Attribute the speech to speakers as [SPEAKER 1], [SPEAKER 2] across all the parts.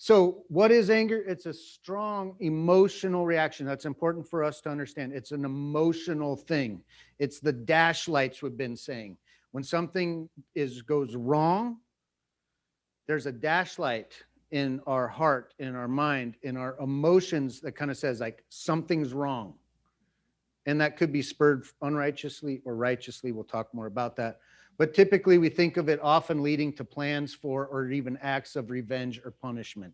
[SPEAKER 1] So, what is anger? It's a strong emotional reaction. That's important for us to understand. It's an emotional thing. It's the dash lights we've been saying. When something is goes wrong, there's a dash light in our heart, in our mind, in our emotions that kind of says like something's wrong. And that could be spurred unrighteously or righteously. We'll talk more about that. But typically, we think of it often leading to plans for or even acts of revenge or punishment.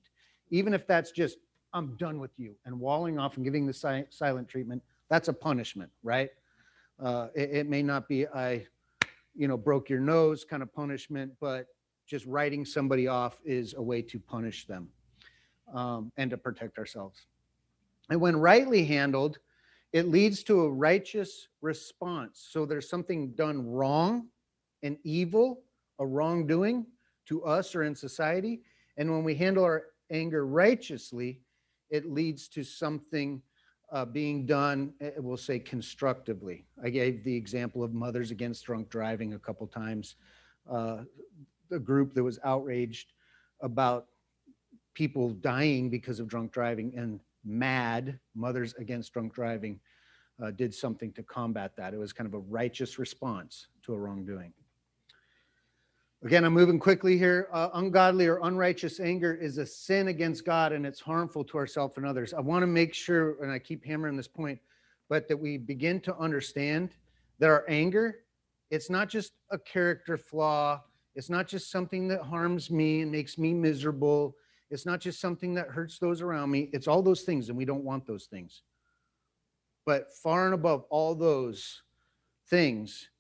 [SPEAKER 1] Even if that's just, I'm done with you, and walling off and giving the si- silent treatment, that's a punishment, right? Uh, it, it may not be, I, you know, broke your nose kind of punishment, but just writing somebody off is a way to punish them um, and to protect ourselves. And when rightly handled, it leads to a righteous response. So there's something done wrong an evil, a wrongdoing to us or in society. And when we handle our anger righteously, it leads to something uh, being done, eh, we'll say constructively. I gave the example of Mothers Against Drunk Driving a couple times. Uh, group that was outraged about people dying because of drunk driving and mad mothers against drunk driving uh, did something to combat that it was kind of a righteous response to a wrongdoing Again, I'm moving quickly here. Uh, ungodly or unrighteous anger is a sin against God and it's harmful to ourselves and others. I want to make sure, and I keep hammering this point, but that we begin to understand that our anger, it's not just a character flaw. It's not just something that harms me and makes me miserable. It's not just something that hurts those around me. It's all those things, and we don't want those things. But far and above all those things,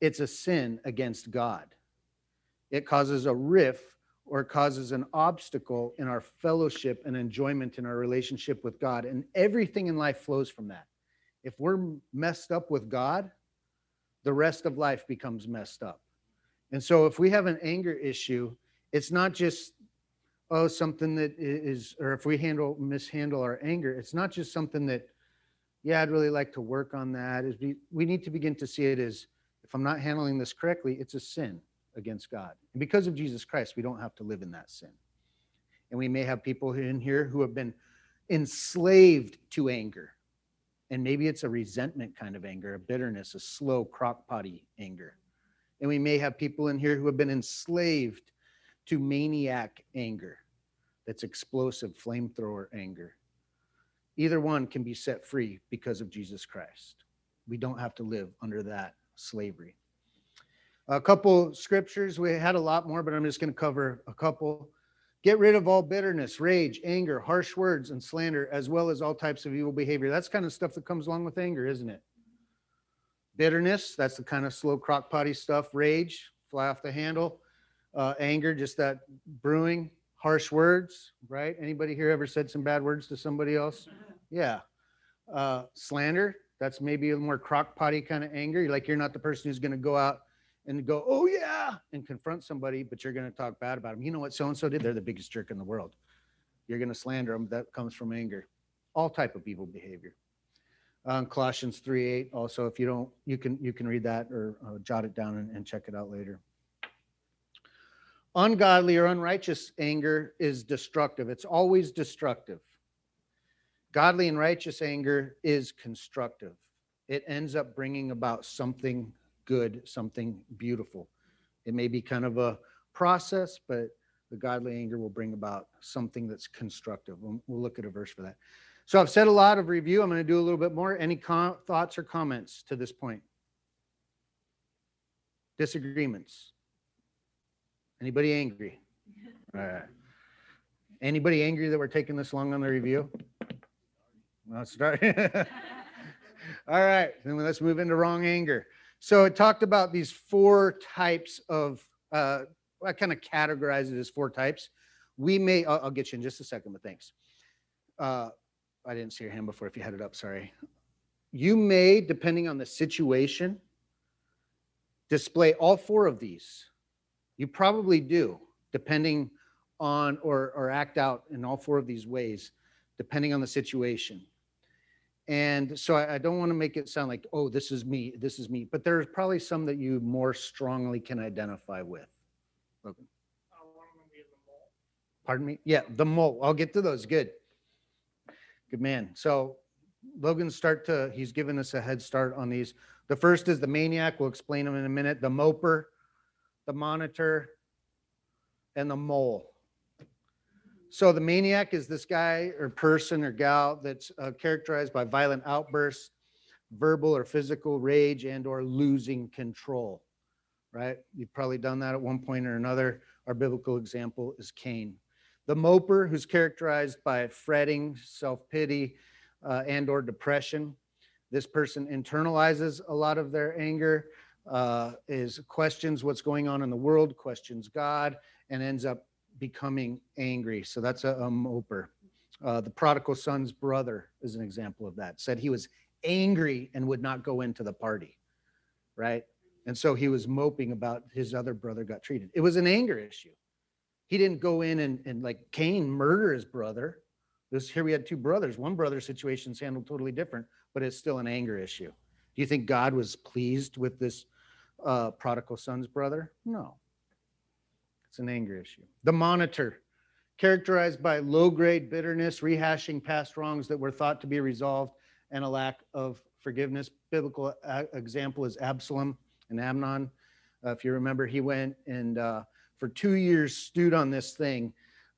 [SPEAKER 1] it's a sin against God it causes a rift or causes an obstacle in our fellowship and enjoyment in our relationship with God. And everything in life flows from that. If we're messed up with God, the rest of life becomes messed up. And so if we have an anger issue, it's not just oh something that is or if we handle mishandle our anger, it's not just something that yeah, I'd really like to work on that. Is we, we need to begin to see it as if I'm not handling this correctly, it's a sin against God. And because of Jesus Christ, we don't have to live in that sin. And we may have people in here who have been enslaved to anger. And maybe it's a resentment kind of anger, a bitterness, a slow crockpotty anger. And we may have people in here who have been enslaved to maniac anger, that's explosive, flamethrower anger. Either one can be set free because of Jesus Christ. We don't have to live under that slavery. A couple scriptures. We had a lot more, but I'm just going to cover a couple. Get rid of all bitterness, rage, anger, harsh words, and slander, as well as all types of evil behavior. That's kind of stuff that comes along with anger, isn't it? Bitterness, that's the kind of slow crock potty stuff. Rage, fly off the handle. Uh, anger, just that brewing. Harsh words, right? Anybody here ever said some bad words to somebody else? Yeah. Uh, slander, that's maybe a more crock potty kind of anger. Like you're not the person who's going to go out and go, oh yeah, and confront somebody, but you're going to talk bad about them. You know what so and so did? They're the biggest jerk in the world. You're going to slander them. That comes from anger. All type of evil behavior. Um, Colossians 3 8. Also, if you don't, you can you can read that or uh, jot it down and, and check it out later. Ungodly or unrighteous anger is destructive. It's always destructive. Godly and righteous anger is constructive. It ends up bringing about something good, something beautiful. It may be kind of a process, but the godly anger will bring about something that's constructive. We'll, we'll look at a verse for that. So I've said a lot of review. I'm going to do a little bit more. Any com- thoughts or comments to this point? Disagreements? Anybody angry? All right. Anybody angry that we're taking this long on the review? Let's start. All right, then let's move into wrong anger. So it talked about these four types of, uh, I kind of categorize it as four types. We may, I'll, I'll, get you in just a second, but thanks. Uh, I didn't see your hand before if you had it up, sorry. You may, depending on the situation, display all four of these. You probably do, depending on or, or act out in all four of these ways, depending on the situation. And so I, I don't want to make it sound like, oh, this is me, this is me, but there's probably some that you more strongly can identify with. Logan. Pardon me? Yeah, the mole. I'll get to those. Good. Good man. So Logan start to, he's given us a head start on these. The first is the maniac. We'll explain them in a minute. The moper, the monitor, and the mole. So the maniac is this guy or person or gal that's uh, characterized by violent outbursts, verbal or physical rage and or losing control. Right? You've probably done that at one point or another. Our biblical example is Cain. The moper, who's characterized by fretting, self-pity, uh, and or depression. This person internalizes a lot of their anger, uh, is questions what's going on in the world, questions God, and ends up becoming angry. So that's a, a moper. Uh, the prodigal son's brother is an example of that. Said he was angry and would not go into the party, right? And so he was moping about his other brother got treated. It was an anger issue. He didn't go in and, and like Cain murder his brother. This here we had two brothers. One brother's situation's handled totally different, but it's still an anger issue. Do you think God was pleased with this uh, prodigal son's brother? No. It's an anger issue. The monitor, characterized by low grade bitterness, rehashing past wrongs that were thought to be resolved, and a lack of forgiveness. Biblical example is Absalom and Amnon. Uh, if you remember, he went and uh, for two years stewed on this thing.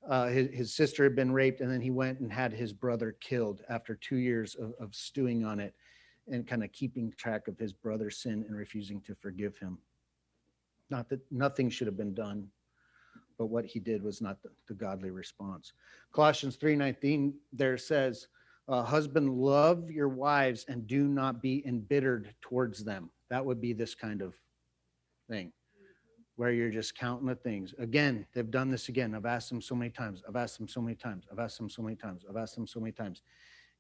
[SPEAKER 1] Uh, his, his sister had been raped, and then he went and had his brother killed after two years of, of stewing on it and kind of keeping track of his brother's sin and refusing to forgive him. Not that nothing should have been done, but what he did was not the, the godly response. Colossians 3:19 there says, uh, "Husband, love your wives and do not be embittered towards them." That would be this kind of thing where you're just counting the things. Again, they've done this again. I've asked them so many times. I've asked them so many times. I've asked them so many times. I've asked them so many times.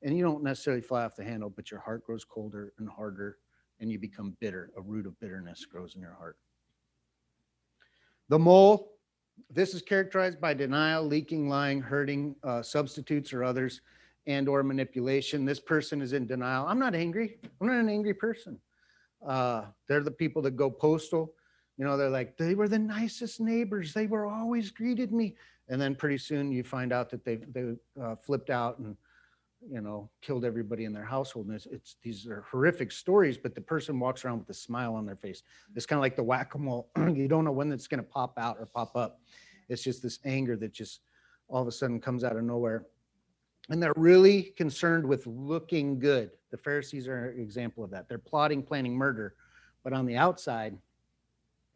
[SPEAKER 1] And you don't necessarily fly off the handle, but your heart grows colder and harder and you become bitter. A root of bitterness grows in your heart. The mole, this is characterized by denial, leaking, lying, hurting uh, substitutes or others, and or manipulation. This person is in denial. I'm not angry. I'm not an angry person. Uh, they're the people that go postal you know, they're like, they were the nicest neighbors. They were always greeted me. And then pretty soon you find out that they they uh, flipped out and you know killed everybody in their household. And it's, it's these are horrific stories, but the person walks around with a smile on their face. It's kind of like the whack-a-mole. you don't know when it's going to pop out or pop up. It's just this anger that just all of a sudden comes out of nowhere. And they're really concerned with looking good. The Pharisees are an example of that. They're plotting, planning murder, but on the outside,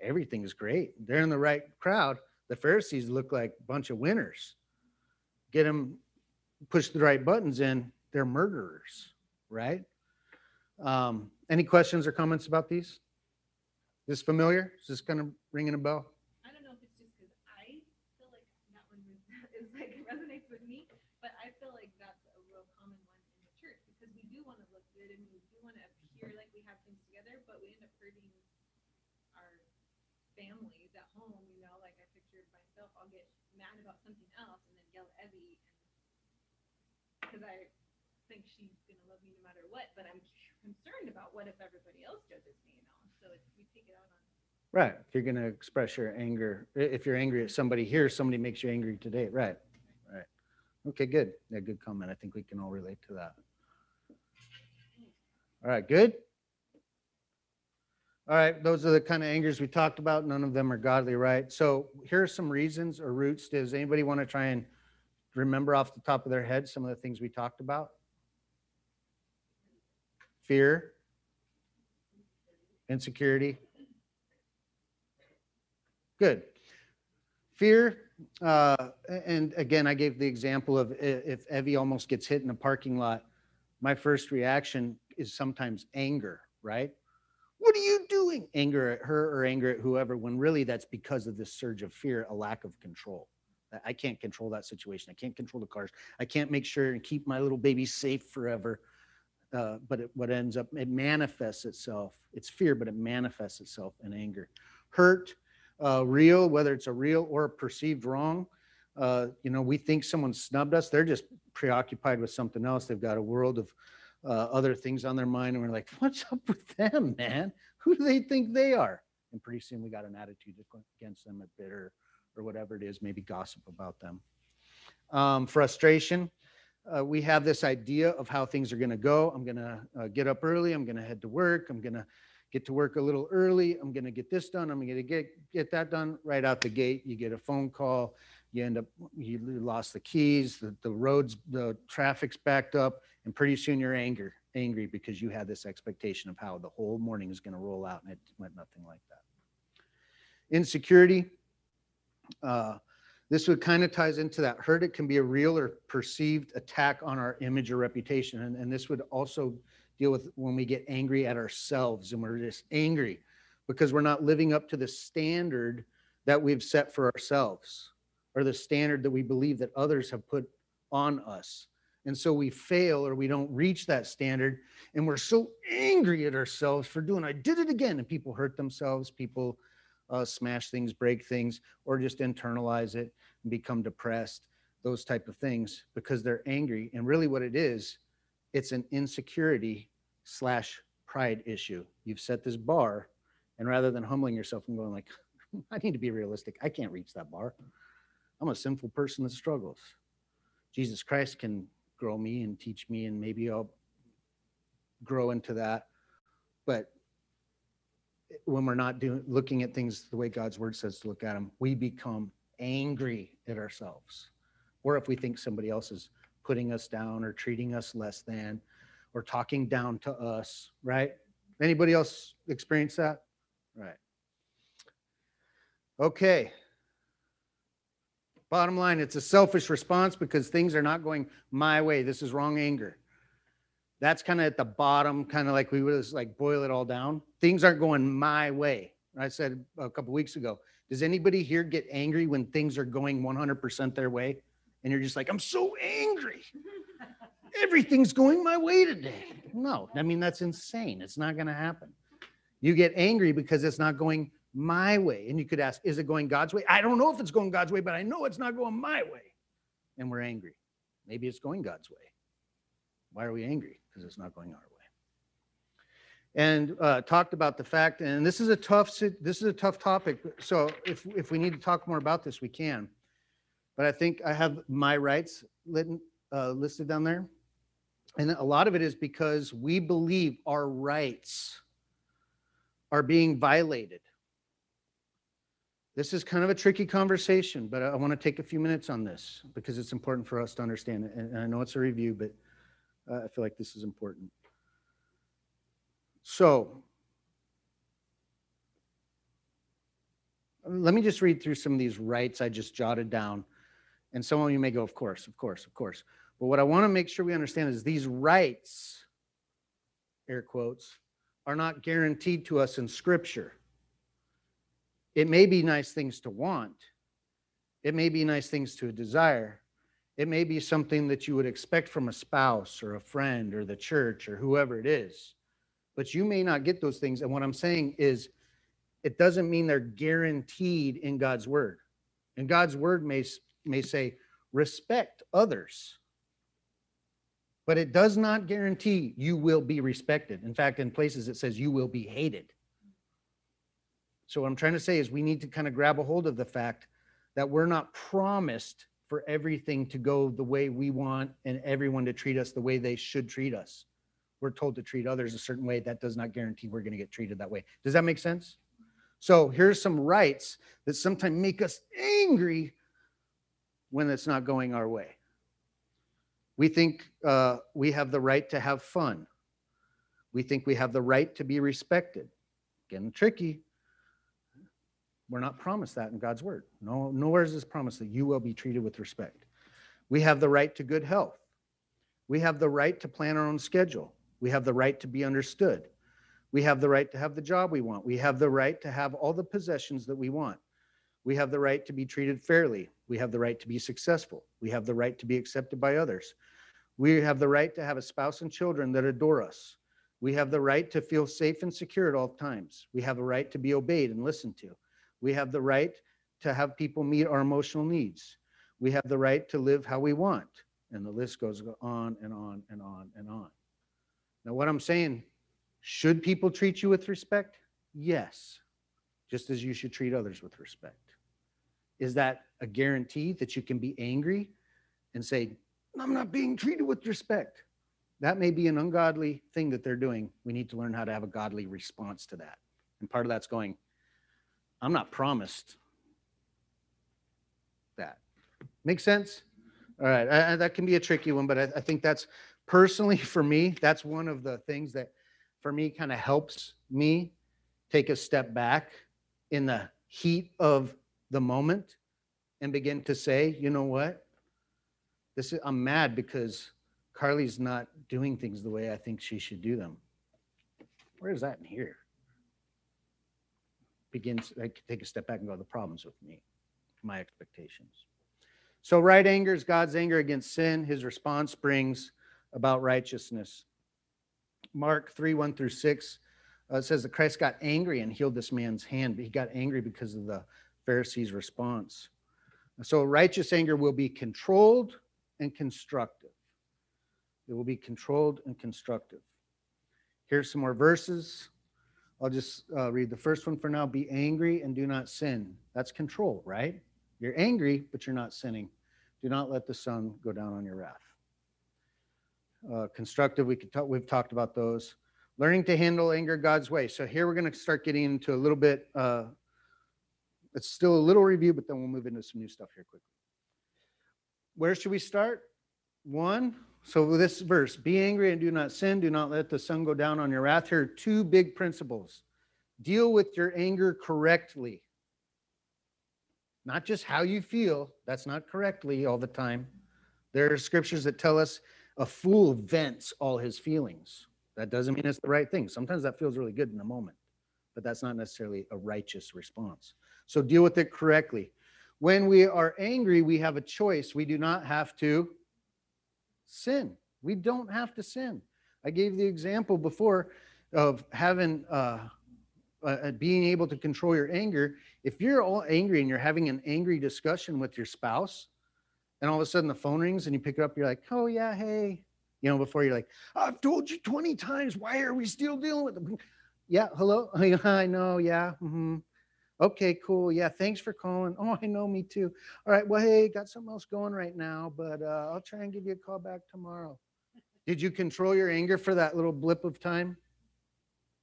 [SPEAKER 1] everything is great. They're in the right crowd. The Pharisees look like a bunch of winners. Get them, push the right buttons in, they're murderers, right? Um, any questions or comments about these? Is this familiar? Is this kind of ringing a bell?
[SPEAKER 2] I don't know if it's just because I feel like that one is like resonates with me, but I feel like that's a real common one in the church because we do want to look good and we do want to appear like we have things together, but we end up hurting our families at home. You know, like I pictured myself, I'll get mad about something else and then yell at because I think she's gonna love me no matter what, but I'm concerned about what if everybody else judges me. You know, so it's, we take it out on.
[SPEAKER 1] Right. If you're to express your anger, if you're angry at somebody here, somebody makes you angry today. Right. Right. Okay, good. Yeah, good comment. I think we can all relate to that. All right, good. All right, those are the kind of angers we talked about. None of them are godly, right? So here are some reasons or roots. Does anybody want to try and remember off the top of their head some of the things we talked about? Fear, insecurity. Good. Fear, uh, and again, I gave the example of if Evie almost gets hit in a parking lot, my first reaction is sometimes anger, right? What are you doing? Anger at her or anger at whoever, when really that's because of this surge of fear, a lack of control. I- can't control that situation. I can't control the cars. I can't make sure and keep my little baby safe forever. Uh, but it, what ends up, it manifests itself. It's fear, but it manifests itself in anger. Hurt, uh, real, whether it's a real or a perceived wrong. Uh, you know, we think someone snubbed us. They're just preoccupied with something else. They've got a world of uh, other things on their mind. And we're like, what's up with them, man? Who do they think they are? And pretty soon we got an attitude against them, a bitter or whatever it is, maybe gossip about them. um, frustration. Uh, we have this idea of how things are going to go. I'm going to uh, get up early. I'm going to head to work. I'm going to get to work a little early. I'm going to get this done. I'm going to get get that done right out the gate. You get a phone call. You end up you lost the keys. The, the roads, the traffic's backed up, and pretty soon you're angry angry because you had this expectation of how the whole morning is going to roll out, and it went nothing like that. Insecurity. Uh, this would kind of ties into that hurt. It can be a real or perceived attack on our image or reputation. And, and this would also deal with when we get angry at ourselves and we're just angry because we're not living up to the standard that we've set for ourselves or the standard that we believe that others have put on us. And so we fail or we don't reach that standard and we're so angry at ourselves for doing I did it again and people hurt themselves, people uh, smash things, break things, or just internalize it and become depressed, those type of things because they're angry. And really, what it is, it's an insecurity slash pride issue. You've set this bar, and rather than humbling yourself and going like, I need to be realistic, I can't reach that bar. I'm a sinful person that struggles. Jesus Christ can grow me and teach me, and maybe I'll grow into that. But when we're not doing looking at things the way God's word says to look at them, we become angry at ourselves. Or if we think somebody else is putting us down or treating us less than or talking down to us, right? Anybody else experience that? Right. Okay. Bottom line, it's a selfish response because things are not going my way. This is wrong anger. That's kind of at the bottom, kind of like we would just like boil it all down. Things aren't going my way. I said a couple weeks ago, does anybody here get angry when things are going 100% their way? And you're just like, I'm so angry. Everything's going my way today. No, I mean, that's insane. It's not going to happen. You get angry because it's not going my way. And you could ask, is it going God's way? I don't know if it's going God's way, but I know it's not going my way. And we're angry. Maybe it's going God's way. Why are we angry? Because it's not going our way. And uh, talked about the fact, and this is a tough this is a tough topic. So if if we need to talk more about this, we can. But I think I have my rights uh, listed down there, and a lot of it is because we believe our rights are being violated this is kind of a tricky conversation, but I want to take a few minutes on this because it's important for us to understand it. And I know it's a review, but I feel like this is important. So, let me just read through some of these rights I just jotted down. And some of you may go, of course, of course, of course. But what I want to make sure we understand is these rights, air quotes, are not guaranteed to us in Scripture. It may be nice things to want. It may be nice things to desire. It may be something that you would expect from a spouse or a friend or the church or whoever it is. But you may not get those things. And what I'm saying is, it doesn't mean they're guaranteed in God's word. And God's word may, may say, respect others. But it does not guarantee you will be respected. In fact, in places it says you will be hated. So what I'm trying to say is we need to kind of grab a hold of the fact that we're not promised for everything to go the way we want and everyone to treat us the way they should treat us. We're told to treat others a certain way. That does not guarantee we're going to get treated that way. Does that make sense? So here's some rights that sometimes make us angry when it's not going our way. We think uh, we have the right to have fun. We think we have the right to be respected. Getting tricky. We're not promised that in God's word. No, nowhere is this promise that you will be treated with respect. We have the right to good health. We have the right to plan our own schedule. We have the right to be understood. We have the right to have the job we want. We have the right to have all the possessions that we want. We have the right to be treated fairly. We have the right to be successful. We have the right to be accepted by others. We have the right to have a spouse and children that adore us. We have the right to feel safe and secure at all times. We have a right to be obeyed and listened to. We have the right to have people meet our emotional needs. We have the right to live how we want. And the list goes on and on and on and on. Now, what I'm saying, should people treat you with respect? Yes, just as you should treat others with respect. Is that a guarantee that you can be angry and say, I'm not being treated with respect. That may be an ungodly thing that they're doing. We need to learn how to have a godly response to that. And part of that's going, I'm not promised that. Make sense? All right. I- I- that can be a tricky one, but I, I think that's personally for me, that's one of the things that for me kind of helps me take a step back in the heat of the moment and begin to say, you know what? This is, I'm mad because Carly's not doing things the way I think she should do them. Where is that in here? Begins, I take a step back and go, the problem's with me, my expectations. So right anger is God's anger against sin. His response brings about righteousness. Mark 3, 1 through 6 uh, says that Christ got angry and healed this man's hand, but he got angry because of the Pharisees' response. So righteous anger will be controlled and constructive. It will be controlled and constructive. Here's some more verses. I'll just uh, read the first one for now. Be angry and do not sin. That's control, right? You're angry, but you're not sinning. Do not let the sun go down on your wrath. Uh, constructive, we could talk, we've talked about those. Learning to handle anger God's way. So here we're going to start getting into a little bit. Uh, it's still a little review, but then we'll move into some new stuff here quickly. Where should we start? One. So this verse, be angry and do not sin. Do not let the sun go down on your wrath. Here are two big principles. Deal with your anger correctly. Not just how you feel. That's not correctly all the time. There are scriptures that tell us a fool vents all his feelings. That doesn't mean it's the right thing. Sometimes that feels really good in the moment, but that's not necessarily a righteous response. So deal with it correctly. When we are angry, we have a choice. We do not have to sin. We don't have to sin. I gave the example before of having uh, uh, being able to control your anger. If you're all angry and you're having an angry discussion with your spouse, and all of a sudden the phone rings and you pick it up, you're like, "Oh yeah, hey," you know, before you're like, "I've told you 20 times. Why are we still dealing with them?" Yeah, hello. I know. Yeah. hmm Okay, cool. Yeah, thanks for calling. Oh, I know, me too. All right, well, hey, got something else going right now, but uh, I'll try and give you a call back tomorrow. Did you control your anger for that little blip of time?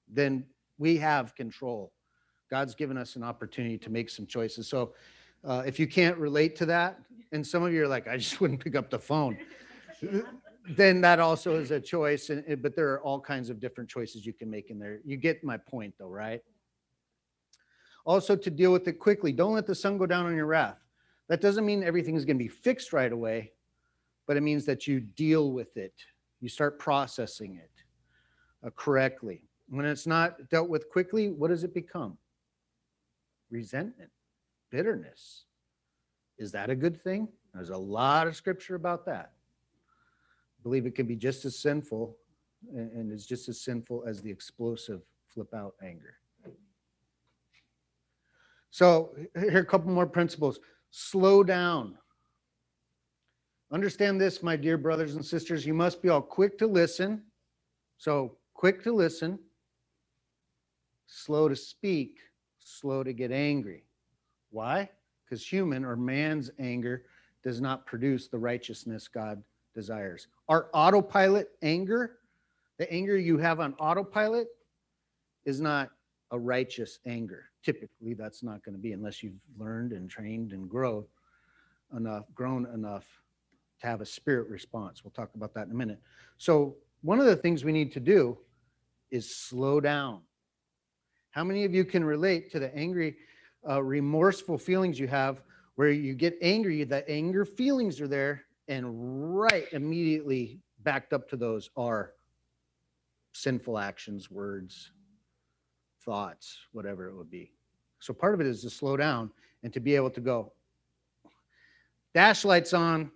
[SPEAKER 1] Then we have control. God's given us an opportunity to make some choices. So uh, if you can't relate to that, and some of you are like, I just wouldn't pick up the phone, then that also is a choice. And, but there are all kinds of different choices you can make in there. You get my point, though, right? Also, to deal with it quickly. Don't let the sun go down on your wrath. That doesn't mean everything is going to be fixed right away, but it means that you deal with it. You start processing it uh, correctly. When it's not dealt with quickly, what does it become? Resentment, bitterness. Is that a good thing? There's a lot of scripture about that. I believe it can be just as sinful and, is just as sinful as the explosive flip out anger. So here are a couple more principles. Slow down. Understand this, my dear brothers and sisters. You must be all quick to listen. So quick to listen, slow to speak, slow to get angry. Why? Because human or man's anger does not produce the righteousness God desires. Our autopilot anger, the anger you have on autopilot, is not a righteous anger. Typically, that's not going to be unless you've learned and trained and grown enough, grown enough to have a spirit response. We'll talk about that in a minute. So, one of the things we need to do is slow down. How many of you can relate to the angry, uh, remorseful feelings you have where you get angry, the anger feelings are there, and right immediately backed up to those are sinful actions, words, thoughts, whatever it would be. So part of it is to slow down and to be able to go, dash lights on,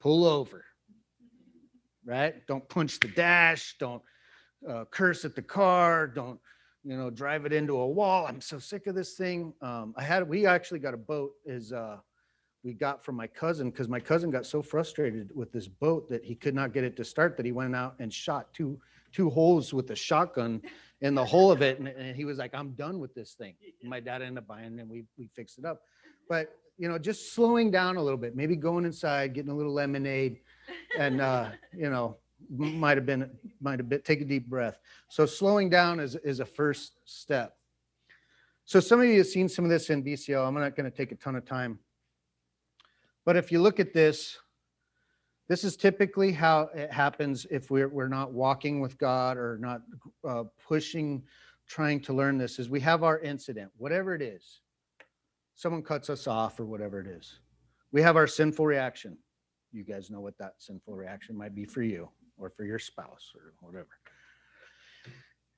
[SPEAKER 1] pull over, right? Don't punch the dash, don't uh, curse at the car, don't, you know, drive it into a wall. I'm so sick of this thing. Um, I had, we actually got a boat is, uh, we got from my cousin because my cousin got so frustrated with this boat that he could not get it to start that he went out and shot two two holes with a shotgun in the whole of it and, and he was like i'm done with this thing and my dad ended up buying it and we we fixed it up but you know, just slowing down a little bit, maybe going inside, getting a little lemonade and, uh, you know, might have been, might have been, take a deep breath. So slowing down is, is a first step. So some of you have seen some of this in BCO. I'm not going to take a ton of time. But if you look at this, this is typically how it happens if we're, we're not walking with God or not uh, pushing, trying to learn this, is we have our incident, whatever it is. Someone cuts us off or whatever it is. We have our sinful reaction. You guys know what that sinful reaction might be for you or for your spouse or whatever.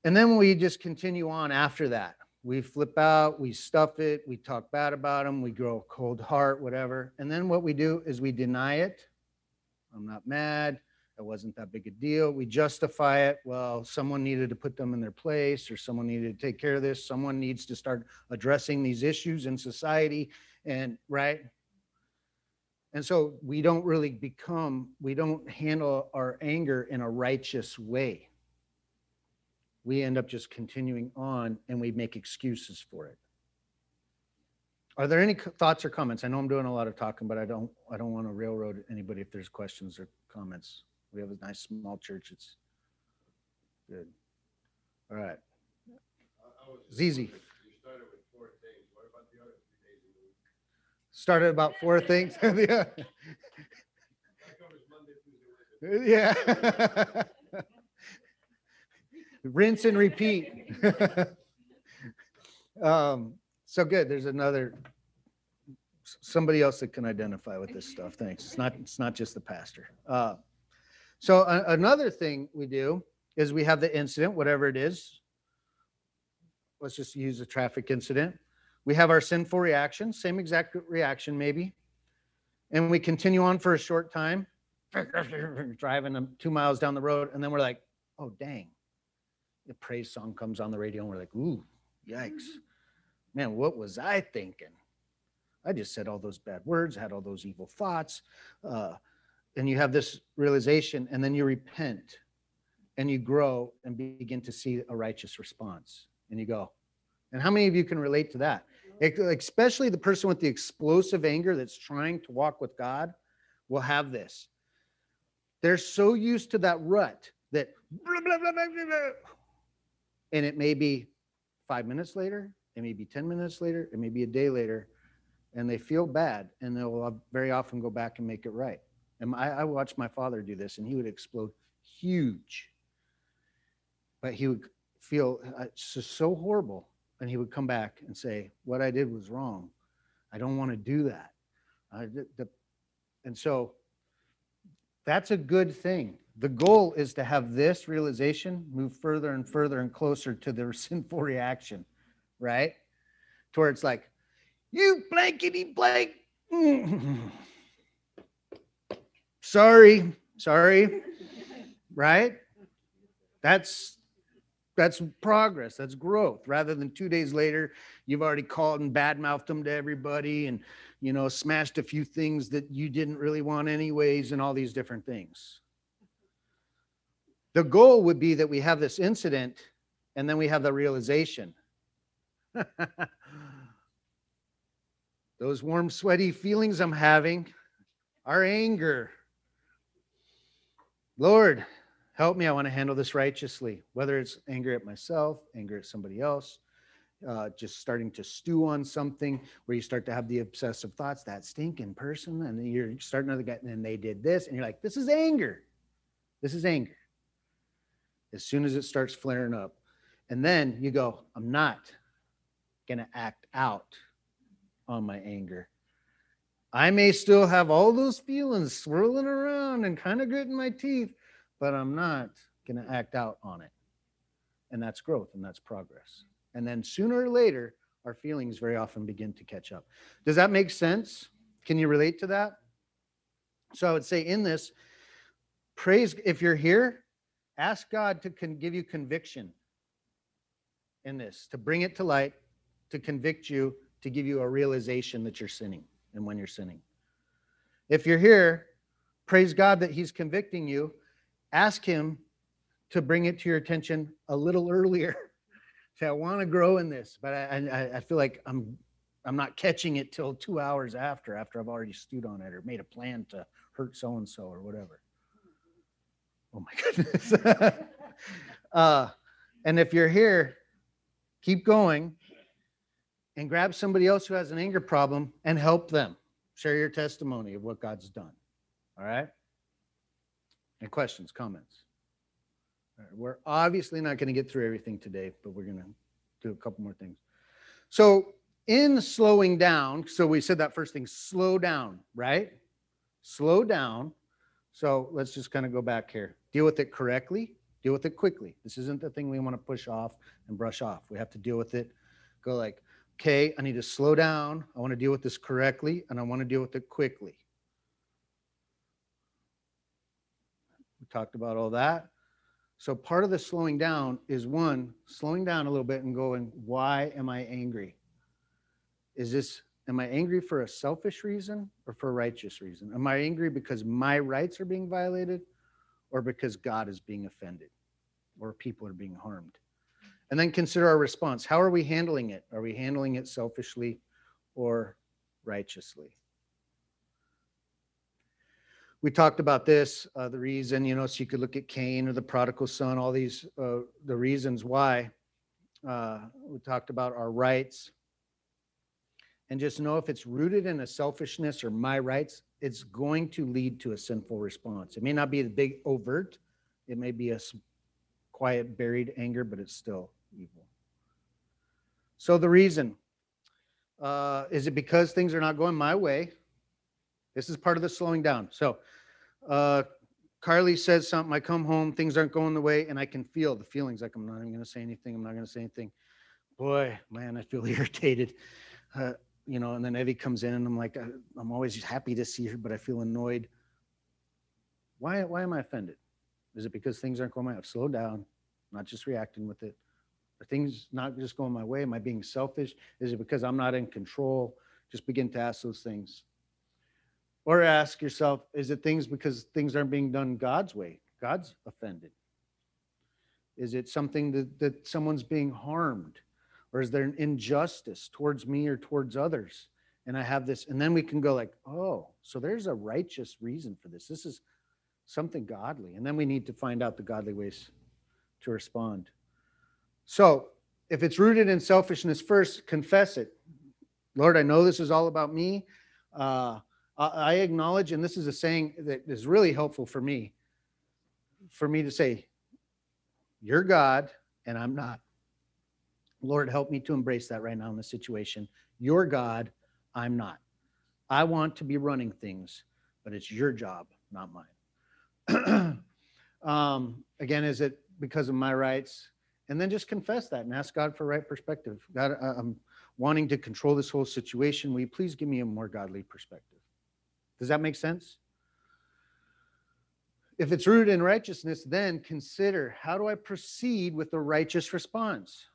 [SPEAKER 1] And then we just continue on after that. We flip out, we stuff it, we talk bad about them, we grow a cold heart, whatever. And then what we do is we deny it. I'm not mad. It wasn't that big a deal. We justify it. Well, someone needed to put them in their place or someone needed to take care of this. Someone needs to start addressing these issues in society. And right. And so we don't really become, we don't handle our anger in a righteous way. We end up just continuing on and we make excuses for it. Are there any thoughts or comments? I know I'm doing a lot of talking, but I don't, I don't want to railroad anybody if there's questions or comments. We have a nice small church. It's good. All right. Zizi. Started about four things. Yeah. Yeah. Rinse and repeat. Um, so good. There's another, somebody else that can identify with this stuff. Thanks. It's not, it's not just the pastor. Uh, So a- another thing we do is we have the incident, whatever it is. Let's just use a traffic incident. We have our sinful reaction, same exact reaction maybe. And we continue on for a short time, driving them two miles down the road, and then we're like, oh, dang. The praise song comes on the radio, and we're like, ooh, yikes. Man, what was I thinking? I just said all those bad words, had all those evil thoughts. Uh, and you have this realization, and then you repent and you grow and begin to see a righteous response. And you go, and how many of you can relate to that? Ex- Especially the person with the explosive anger that's trying to walk with God will have this. They're so used to that rut that blah, blah, blah. and it may be five minutes later, it may be 10 minutes later, it may be a day later, and they feel bad and they'll uh, very often go back and make it right. And I, I watched my father do this and he would explode huge. But he would feel uh, so horrible. And he would come back and say, What I did was wrong. I don't want to do that. I did the, and so that's a good thing. The goal is to have this realization move further and further and closer to their sinful reaction, right? To where it's like, you blankety blank. sorry, sorry, right? That's that's progress. That's growth. Rather than two days later, you've already called and badmouthed them to everybody, and you know smashed a few things that you didn't really want anyways, and all these different things. The goal would be that we have this incident, and then we have the realization. Those warm, sweaty feelings I'm having, our anger. Lord, help me. I want to handle this righteously, whether it's anger at myself, anger at somebody else, uh, just starting to stew on something where you start to have the obsessive thoughts, that stinking person, and you're starting to get, and they did this, and you're like, this is anger. This is anger. As soon as it starts flaring up. And then you go, I'm not going to act out on my anger. I may still have all those feelings swirling around and kind of gritting my teeth, but I'm not going to act out on it. And that's growth and that's progress. And then sooner or later, our feelings very often begin to catch up. Does that make sense? Can you relate to that? So I would say in this, praise, if you're here, ask God to give you conviction in this, to bring it to light, to convict you, to give you a realization that you're sinning and when you're sinning. If you're here, praise God that He's convicting you. Ask Him to bring it to your attention a little earlier. Say, I want to grow in this, but I, I, I feel like I'm, I'm not catching it till two hours after, after I've already stewed on it or made a plan to hurt so-and-so or whatever. Oh my goodness. uh, and if you're here, keep going and grab somebody else who has an anger problem and help them. Share your testimony of what God's done. All right? Any questions, comments? We're obviously not going to get through everything today, but we're going to do a couple more things. So, in slowing down, so we said that first thing, slow down, right? Slow down. So, let's just kind of go back here. Deal with it correctly, deal with it quickly. This isn't the thing we want to push off and brush off. We have to deal with it. Go like, okay, I need to slow down. I want to deal with this correctly and I want to deal with it quickly. We talked about all that. So part of the slowing down is one, slowing down a little bit and going, why am I angry? Is this, am I angry for a selfish reason or for a righteous reason? Am I angry because my rights are being violated or because God is being offended or people are being harmed? And then consider our response. How are we handling it? Are we handling it selfishly or righteously? We talked about this, uh, the reason, you know, so you could look at Cain or the prodigal son, all these, uh, the reasons why. Uh, we talked about our rights. And just know if it's rooted in a selfishness or my rights, it's going to lead to a sinful response. It may not be the big overt, it may be a quiet, buried anger, but it's still evil. So the reason uh, is it because things are not going my way? This is part of the slowing down. So uh, Carly says something. I come home, things aren't going the way, and I can feel the feelings. Like I'm not even going to say anything. I'm not going to say anything. Boy, man, I feel irritated. Uh, you know, and then Evie comes in, and I'm like, uh, I'm always happy to see her, but I feel annoyed. Why? Why am I offended? Is it because things aren't going my way? Slowed down, not just reacting with it. Are things not just going my way? Am I being selfish? Is it because I'm not in control? Just begin to ask those things. Or ask yourself, is it things because things aren't being done God's way? God's offended. Is it something that, that someone's being harmed? Or is there an injustice towards me or towards others? And I have this, and then we can go like, oh, so there's a righteous reason for this. This is something godly. And then we need to find out the godly ways to respond. So if it's rooted in selfishness, first confess it. Lord, I know this is all about me. Uh, I, acknowledge, and this is a saying that is really helpful for me, for me to say, You're God and I'm not. Lord, help me to embrace that right now in this situation. You're God, I'm not. I want to be running things, but it's your job, not mine. um, again, is it because of my rights? And then just confess that and ask God for right perspective. God, I'm wanting to control this whole situation. Will you please give me a more godly perspective? Does that make sense? If it's rooted in righteousness, then consider how do I proceed with the righteous response?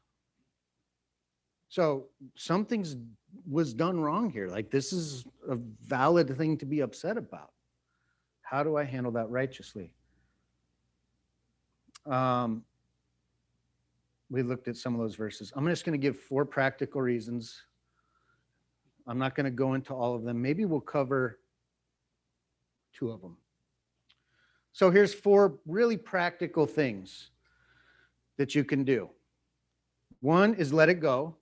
[SPEAKER 1] So something's was done wrong here. Like this is a valid thing to be upset about. How do I handle that righteously? Um, we looked at some of those verses. I'm just going to give four practical reasons. I'm not going to go into all of them. Maybe we'll cover two of them. So here's four really practical things that you can do. One is let it go.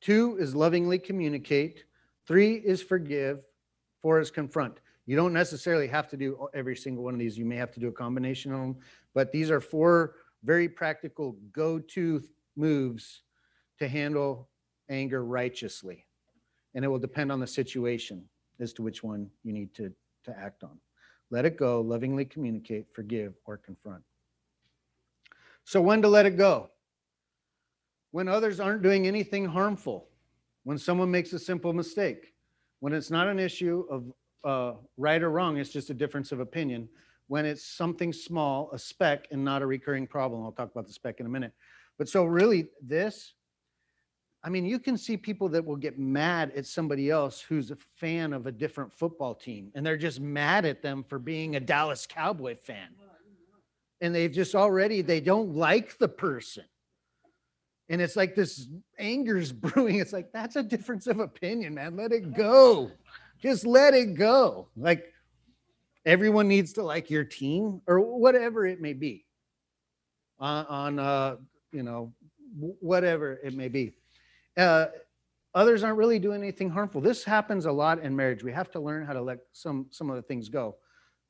[SPEAKER 1] Two is lovingly communicate. Three is forgive. Four is confront. You don't necessarily have to do every single one of these. You may have to do a combination of them, but these are four very practical go-to moves to handle anger righteously. And it will depend on the situation as to which one you need to, to act on. Let it go, lovingly communicate, forgive, or confront. So, when to let it go? When others aren't doing anything harmful, when someone makes a simple mistake, when it's not an issue of uh, right or wrong, it's just a difference of opinion. When it's something small, a speck, and not a recurring problem. I'll talk about the speck in a minute. But so, really, this I mean, you can see people that will get mad at somebody else who's a fan of a different football team, and they're just mad at them for being a Dallas Cowboy fan. And they've just already, they don't like the person. And it's like this anger's brewing. It's like, that's a difference of opinion, man. Let it go. Just let it go. Like everyone needs to like your team or whatever it may be on, on uh, you know, whatever it may be. Uh, others aren't really doing anything harmful. This happens a lot in marriage. We have to learn how to let some some of the things go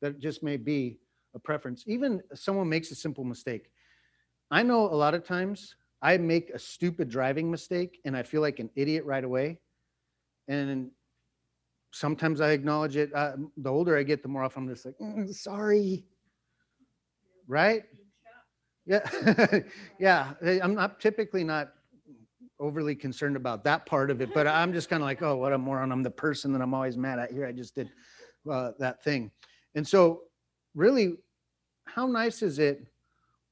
[SPEAKER 1] that just may be a preference. Even someone makes a simple mistake. I know a lot of times I make a stupid driving mistake and I feel like an idiot right away. And sometimes I acknowledge it. Uh, the older I get, the more often I'm just like, "Mm, sorry. Right? Yeah. yeah. I'm not typically not overly concerned about that part of it, but I'm just kind of like, oh, what a moron. I'm the person that I'm always mad at here. I just did uh, that thing. And so, really, how nice is it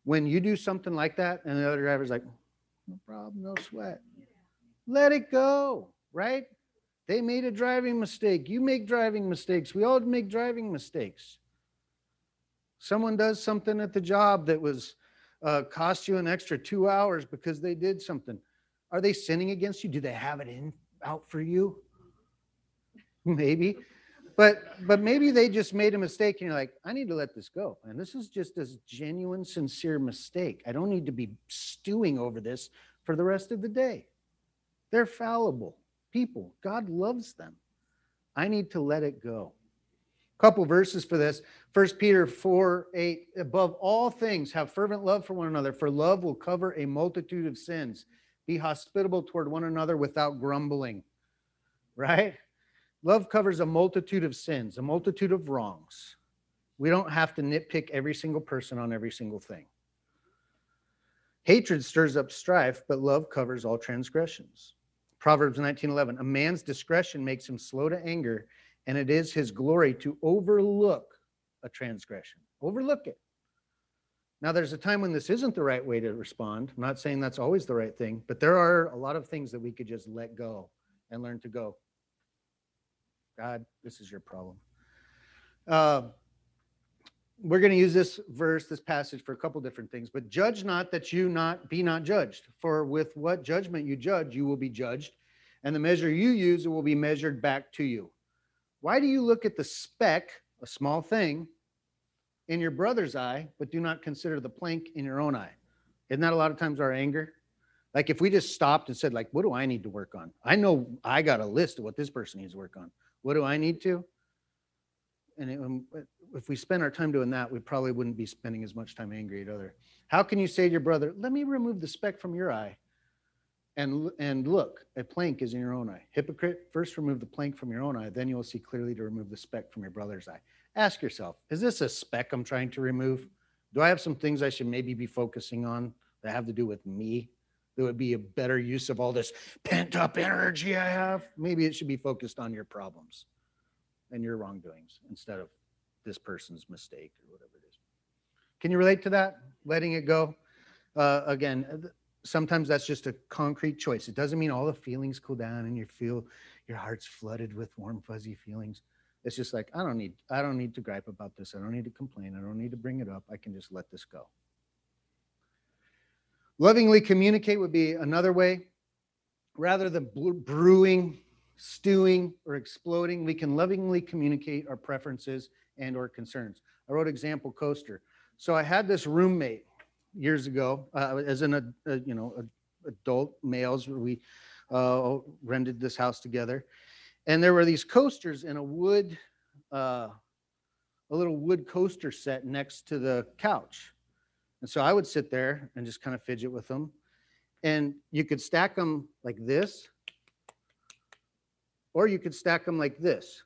[SPEAKER 1] when you do something like that and the other driver's like, no problem, no sweat. Let it go, right? They made a driving mistake. You make driving mistakes. We all make driving mistakes. Someone does something at the job that was uh, cost you an extra two hours because they did something. Are they sinning against you? Do they have it in out for you? Maybe. But but maybe they just made a mistake and you're like, I need to let this go. And this is just a genuine, sincere mistake. I don't need to be stewing over this for the rest of the day. They're fallible people. God loves them. I need to let it go. A Couple verses for this. First Peter 4 8. Above all things, have fervent love for one another, for love will cover a multitude of sins. Be hospitable toward one another without grumbling. Right? Love covers a multitude of sins, a multitude of wrongs. We don't have to nitpick every single person on every single thing. Hatred stirs up strife, but love covers all transgressions. Proverbs 19:11 A man's discretion makes him slow to anger, and it is his glory to overlook a transgression. Overlook it. Now there's a time when this isn't the right way to respond. I'm not saying that's always the right thing, but there are a lot of things that we could just let go and learn to go. God, this is your problem. Uh, we're going to use this verse, this passage for a couple different things, but judge not that you not be not judged. For with what judgment you judge, you will be judged, and the measure you use, it will be measured back to you. Why do you look at the speck, a small thing, in your brother's eye, but do not consider the plank in your own eye? Isn't that a lot of times our anger? Like if we just stopped and said, like, what do I need to work on? I know I got a list of what this person needs to work on. What do I need to? And it, um, if we spend our time doing that, we probably wouldn't be spending as much time angry at other. How can you say to your brother, let me remove the speck from your eye? And, and look, a plank is in your own eye. Hypocrite, first remove the plank from your own eye, then you will see clearly to remove the speck from your brother's eye. Ask yourself, is this a speck I'm trying to remove? Do I have some things I should maybe be focusing on that have to do with me? That would be a better use of all this pent up energy I have? Maybe it should be focused on your problems and your wrongdoings instead of this person's mistake or whatever it is. Can you relate to that? Letting it go? Uh, again, sometimes that's just a concrete choice. It doesn't mean all the feelings cool down and you feel your heart's flooded with warm, fuzzy feelings. It's just like, I don't need, I don't need to gripe about this. I don't need to complain. I don't need to bring it up. I can just let this go. Lovingly communicate would be another way. Rather than brewing, stewing, or exploding, we can lovingly communicate our preferences and or concerns. I wrote example coaster. So I had this roommate years ago, uh, as an, uh, you know, adult males, we uh, rented this house together. And there were these coasters in a wood, uh, a little wood coaster set next to the couch. And so I would sit there and just kind of fidget with them. And you could stack them like this, or you could stack them like this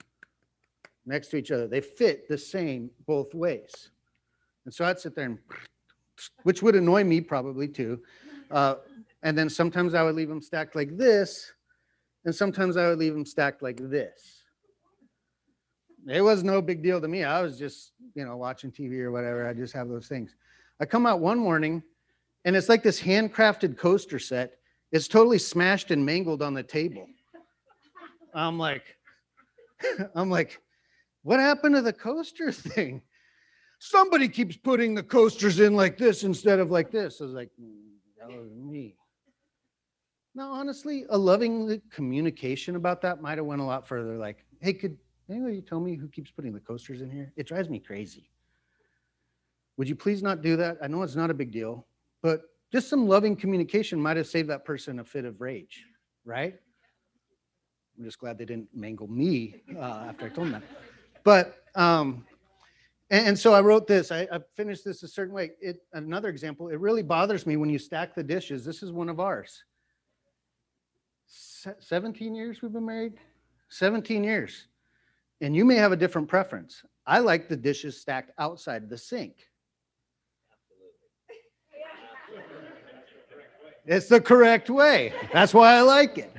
[SPEAKER 1] next to each other. They fit the same both ways. And so I'd sit there and, which would annoy me probably too. Uh, and then sometimes I would leave them stacked like this, and sometimes I would leave them stacked like this. It was no big deal to me. I was just, you know, watching TV or whatever. I just have those things. I come out one morning and it's like this handcrafted coaster set. It's totally smashed and mangled on the table. I'm like, I'm like, what happened to the coaster thing? Somebody keeps putting the coasters in like this instead of like this. I was like, "Mm, that was me. No, honestly, a loving communication about that might have went a lot further. Like, hey, could anybody tell me who keeps putting the coasters in here? It drives me crazy. Would you please not do that? I know it's not a big deal, but just some loving communication might have saved that person a fit of rage, right? I'm just glad they didn't mangle me uh, after I told them that. But um, and, and so I wrote this. I, I finished this a certain way. It another example. It really bothers me when you stack the dishes. This is one of ours. Se- 17 years we've been married. 17 years, and you may have a different preference. I like the dishes stacked outside the sink. Absolutely. It's the correct way. That's why I like it.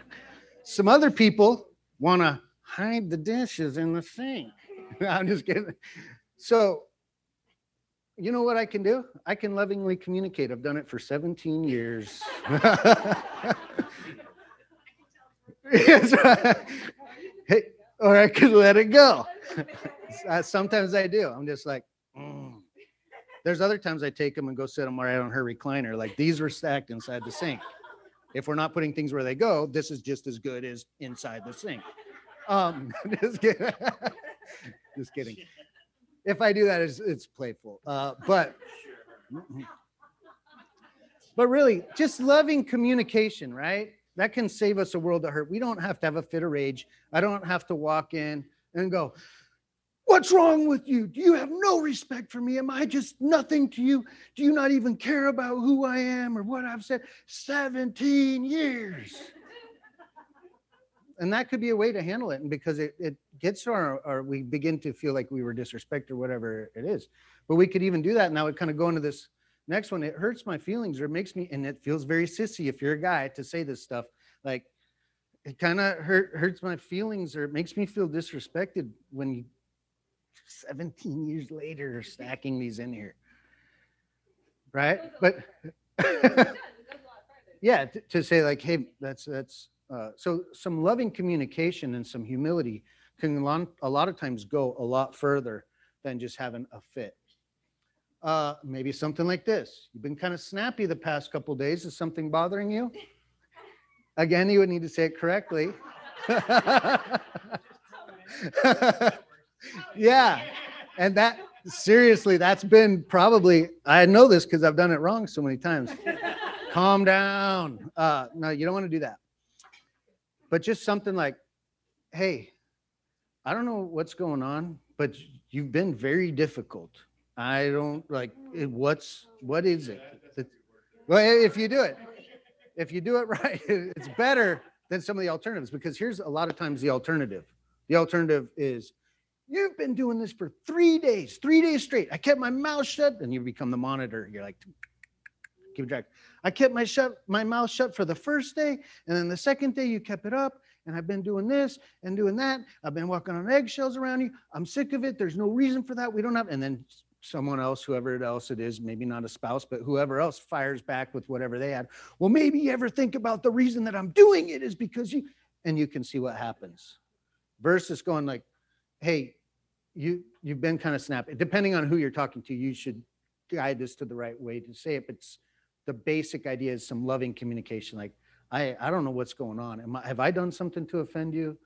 [SPEAKER 1] Some other people want to hide the dishes in the sink. I'm just kidding. So, you know what I can do? I can lovingly communicate. I've done it for 17 years. Yes. Hey, or I could let it go. Uh, Sometimes I do. I'm just like, "Mm." there's other times I take them and go sit them right on her recliner. Like these were stacked inside the sink. If we're not putting things where they go, this is just as good as inside the sink. Um, just kidding. Just kidding. If I do that, it's, it's playful. Uh, but, but really, just loving communication, right? That can save us a world of hurt. We don't have to have a fit of rage. I don't have to walk in and go, What's wrong with you? Do you have no respect for me? Am I just nothing to you? Do you not even care about who I am or what I've said? 17 years. And that could be a way to handle it. And because it, it gets to our, or we begin to feel like we were disrespected or whatever it is. But we could even do that. And that would kind of go into this next one. It hurts my feelings or it makes me, and it feels very sissy if you're a guy to say this stuff. Like it kind of hurt, hurts my feelings or it makes me feel disrespected when you 17 years later stacking these in here. Right? But yeah, to, to say like, hey, that's that's uh, so some loving communication and some humility can a lot, a lot of times go a lot further than just having a fit. Uh, maybe something like this. You've been kind of snappy the past couple days. Is something bothering you? Again, you would need to say it correctly. yeah. And that seriously, that's been probably, I know this because I've done it wrong so many times. Calm down. Uh, no, you don't want to do that. But just something like, hey, I don't know what's going on, but you've been very difficult. I don't like it, what's what is it? Well, if you do it, if you do it right, it's better than some of the alternatives because here's a lot of times the alternative. The alternative is you've been doing this for three days, three days straight. I kept my mouth shut, and you become the monitor. You're like, keep track. I kept my shut my mouth shut for the first day, and then the second day you kept it up. And I've been doing this and doing that. I've been walking on eggshells around you. I'm sick of it. There's no reason for that. We don't have. And then someone else, whoever else it is, maybe not a spouse, but whoever else fires back with whatever they had. Well, maybe you ever think about the reason that I'm doing it is because you, and you can see what happens. Versus going like, hey, you you've been kind of snappy. Depending on who you're talking to, you should guide this to the right way to say it. But it's, the basic idea is some loving communication. Like, I I don't know what's going on. Am I, have I done something to offend you?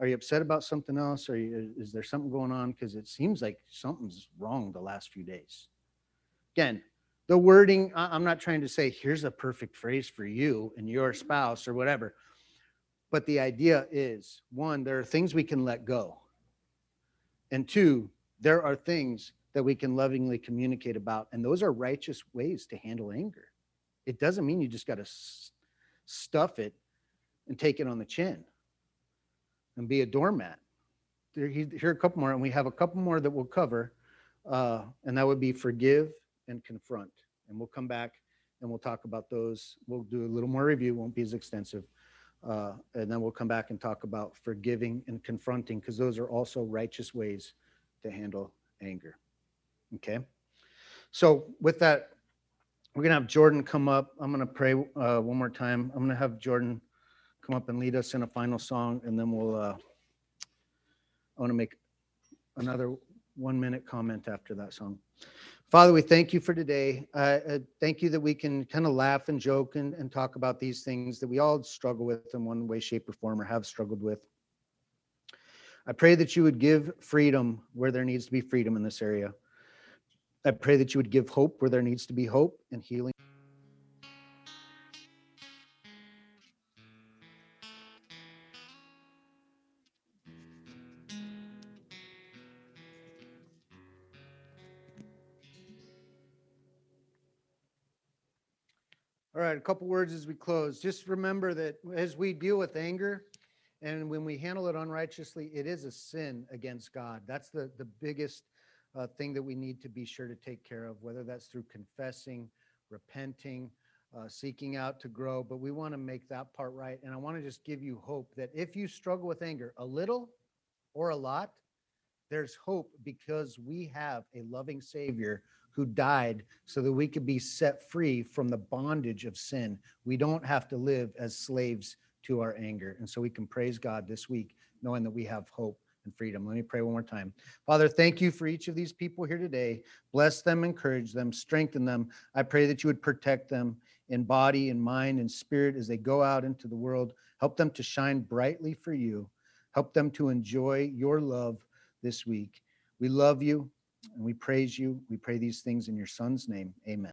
[SPEAKER 1] Are you upset about something else? Or is there something going on? Because it seems like something's wrong the last few days. Again, the wording, I'm not trying to say, here's a perfect phrase for you and your spouse or whatever. But the idea is one, there are things we can let go. And two, there are things that we can lovingly communicate about. And those are righteous ways to handle anger. It doesn't mean you just got to stuff it and take it on the chin and be a doormat. There, here are a couple more, and we have a couple more that we'll cover. Uh, and that would be forgive and confront. And we'll come back and we'll talk about those. We'll do a little more review, won't be as extensive. Uh, and then we'll come back and talk about forgiving and confronting, because those are also righteous ways to handle anger. Okay? So with that, we're gonna have Jordan come up. I'm gonna pray uh, one more time. I'm gonna have Jordan come up and lead us in a final song, and then we'll, uh, I want to make another one minute comment after that song. Father, we thank you for today. Uh, uh, thank you that we can kind of laugh and joke and, and talk about these things that we all struggle with in one way, shape, or form, or have struggled with. I pray that you would give freedom where there needs to be freedom in this area. I pray that you would give hope where there needs to be hope and healing. A couple words as we close. Just remember that as we deal with anger and when we handle it unrighteously, it is a sin against God. That's the, the biggest uh, thing that we need to be sure to take care of, whether that's through confessing, repenting, uh, seeking out to grow. But we want to make that part right. And I want to just give you hope that if you struggle with anger a little or a lot, there's hope because we have a loving Savior who died so that we could be set free from the bondage of sin. We don't have to live as slaves to our anger. And so we can praise God this week, knowing that we have hope and freedom. Let me pray one more time. Father, thank you for each of these people here today. Bless them, encourage them, strengthen them. I pray that you would protect them in body and mind and spirit as they go out into the world. Help them to shine brightly for you. Help them to enjoy your love this week. We love you and we praise you. We pray these things in your son's name. Amen.